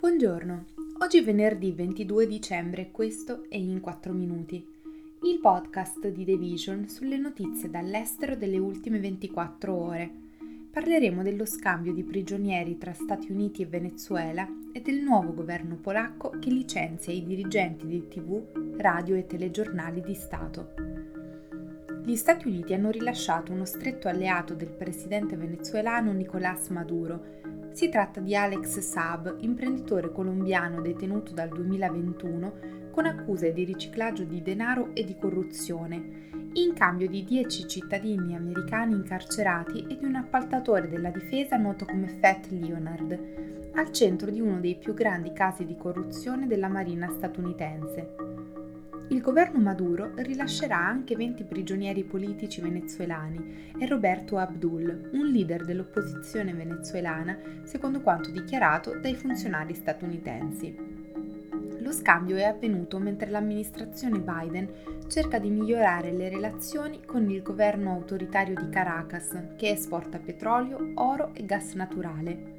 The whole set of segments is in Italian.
Buongiorno, oggi è venerdì 22 dicembre questo è In 4 Minuti, il podcast di The Vision sulle notizie dall'estero delle ultime 24 ore. Parleremo dello scambio di prigionieri tra Stati Uniti e Venezuela e del nuovo governo polacco che licenzia i dirigenti di tv, radio e telegiornali di Stato gli Stati Uniti hanno rilasciato uno stretto alleato del presidente venezuelano Nicolás Maduro. Si tratta di Alex Saab, imprenditore colombiano detenuto dal 2021 con accuse di riciclaggio di denaro e di corruzione, in cambio di 10 cittadini americani incarcerati e di un appaltatore della difesa noto come Fat Leonard, al centro di uno dei più grandi casi di corruzione della Marina statunitense. Il governo Maduro rilascerà anche 20 prigionieri politici venezuelani e Roberto Abdul, un leader dell'opposizione venezuelana, secondo quanto dichiarato dai funzionari statunitensi. Lo scambio è avvenuto mentre l'amministrazione Biden cerca di migliorare le relazioni con il governo autoritario di Caracas, che esporta petrolio, oro e gas naturale.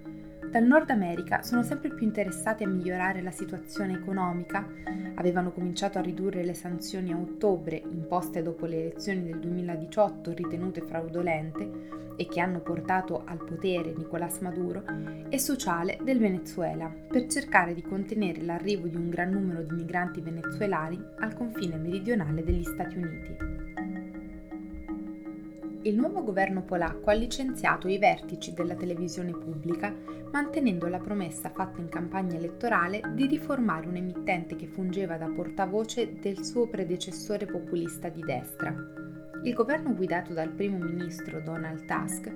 Dal Nord America sono sempre più interessati a migliorare la situazione economica, avevano cominciato a ridurre le sanzioni a ottobre imposte dopo le elezioni del 2018 ritenute fraudolente e che hanno portato al potere Nicolás Maduro, e sociale del Venezuela per cercare di contenere l'arrivo di un gran numero di migranti venezuelani al confine meridionale degli Stati Uniti il nuovo governo polacco ha licenziato i vertici della televisione pubblica, mantenendo la promessa fatta in campagna elettorale di riformare un emittente che fungeva da portavoce del suo predecessore populista di destra. Il governo guidato dal primo ministro Donald Tusk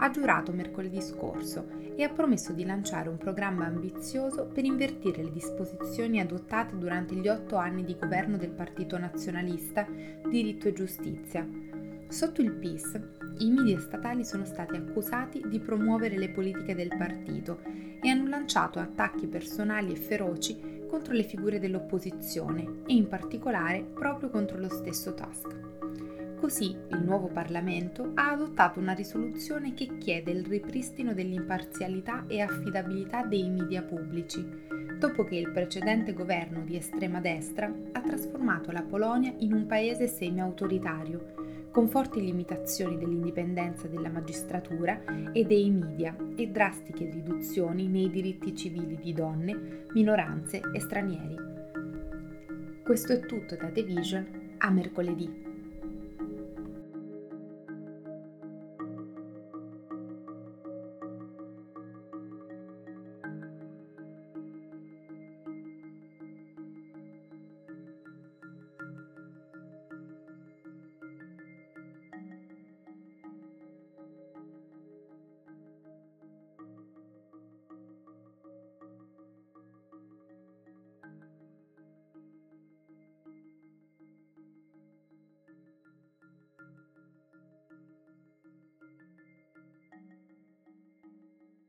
ha giurato mercoledì scorso e ha promesso di lanciare un programma ambizioso per invertire le disposizioni adottate durante gli otto anni di governo del Partito Nazionalista Diritto e Giustizia Sotto il PIS, i media statali sono stati accusati di promuovere le politiche del partito e hanno lanciato attacchi personali e feroci contro le figure dell'opposizione e in particolare proprio contro lo stesso Tusk. Così il nuovo Parlamento ha adottato una risoluzione che chiede il ripristino dell'imparzialità e affidabilità dei media pubblici, dopo che il precedente governo di estrema destra ha trasformato la Polonia in un paese semi-autoritario, con forti limitazioni dell'indipendenza della magistratura e dei media e drastiche riduzioni nei diritti civili di donne, minoranze e stranieri. Questo è tutto da The Vision a mercoledì.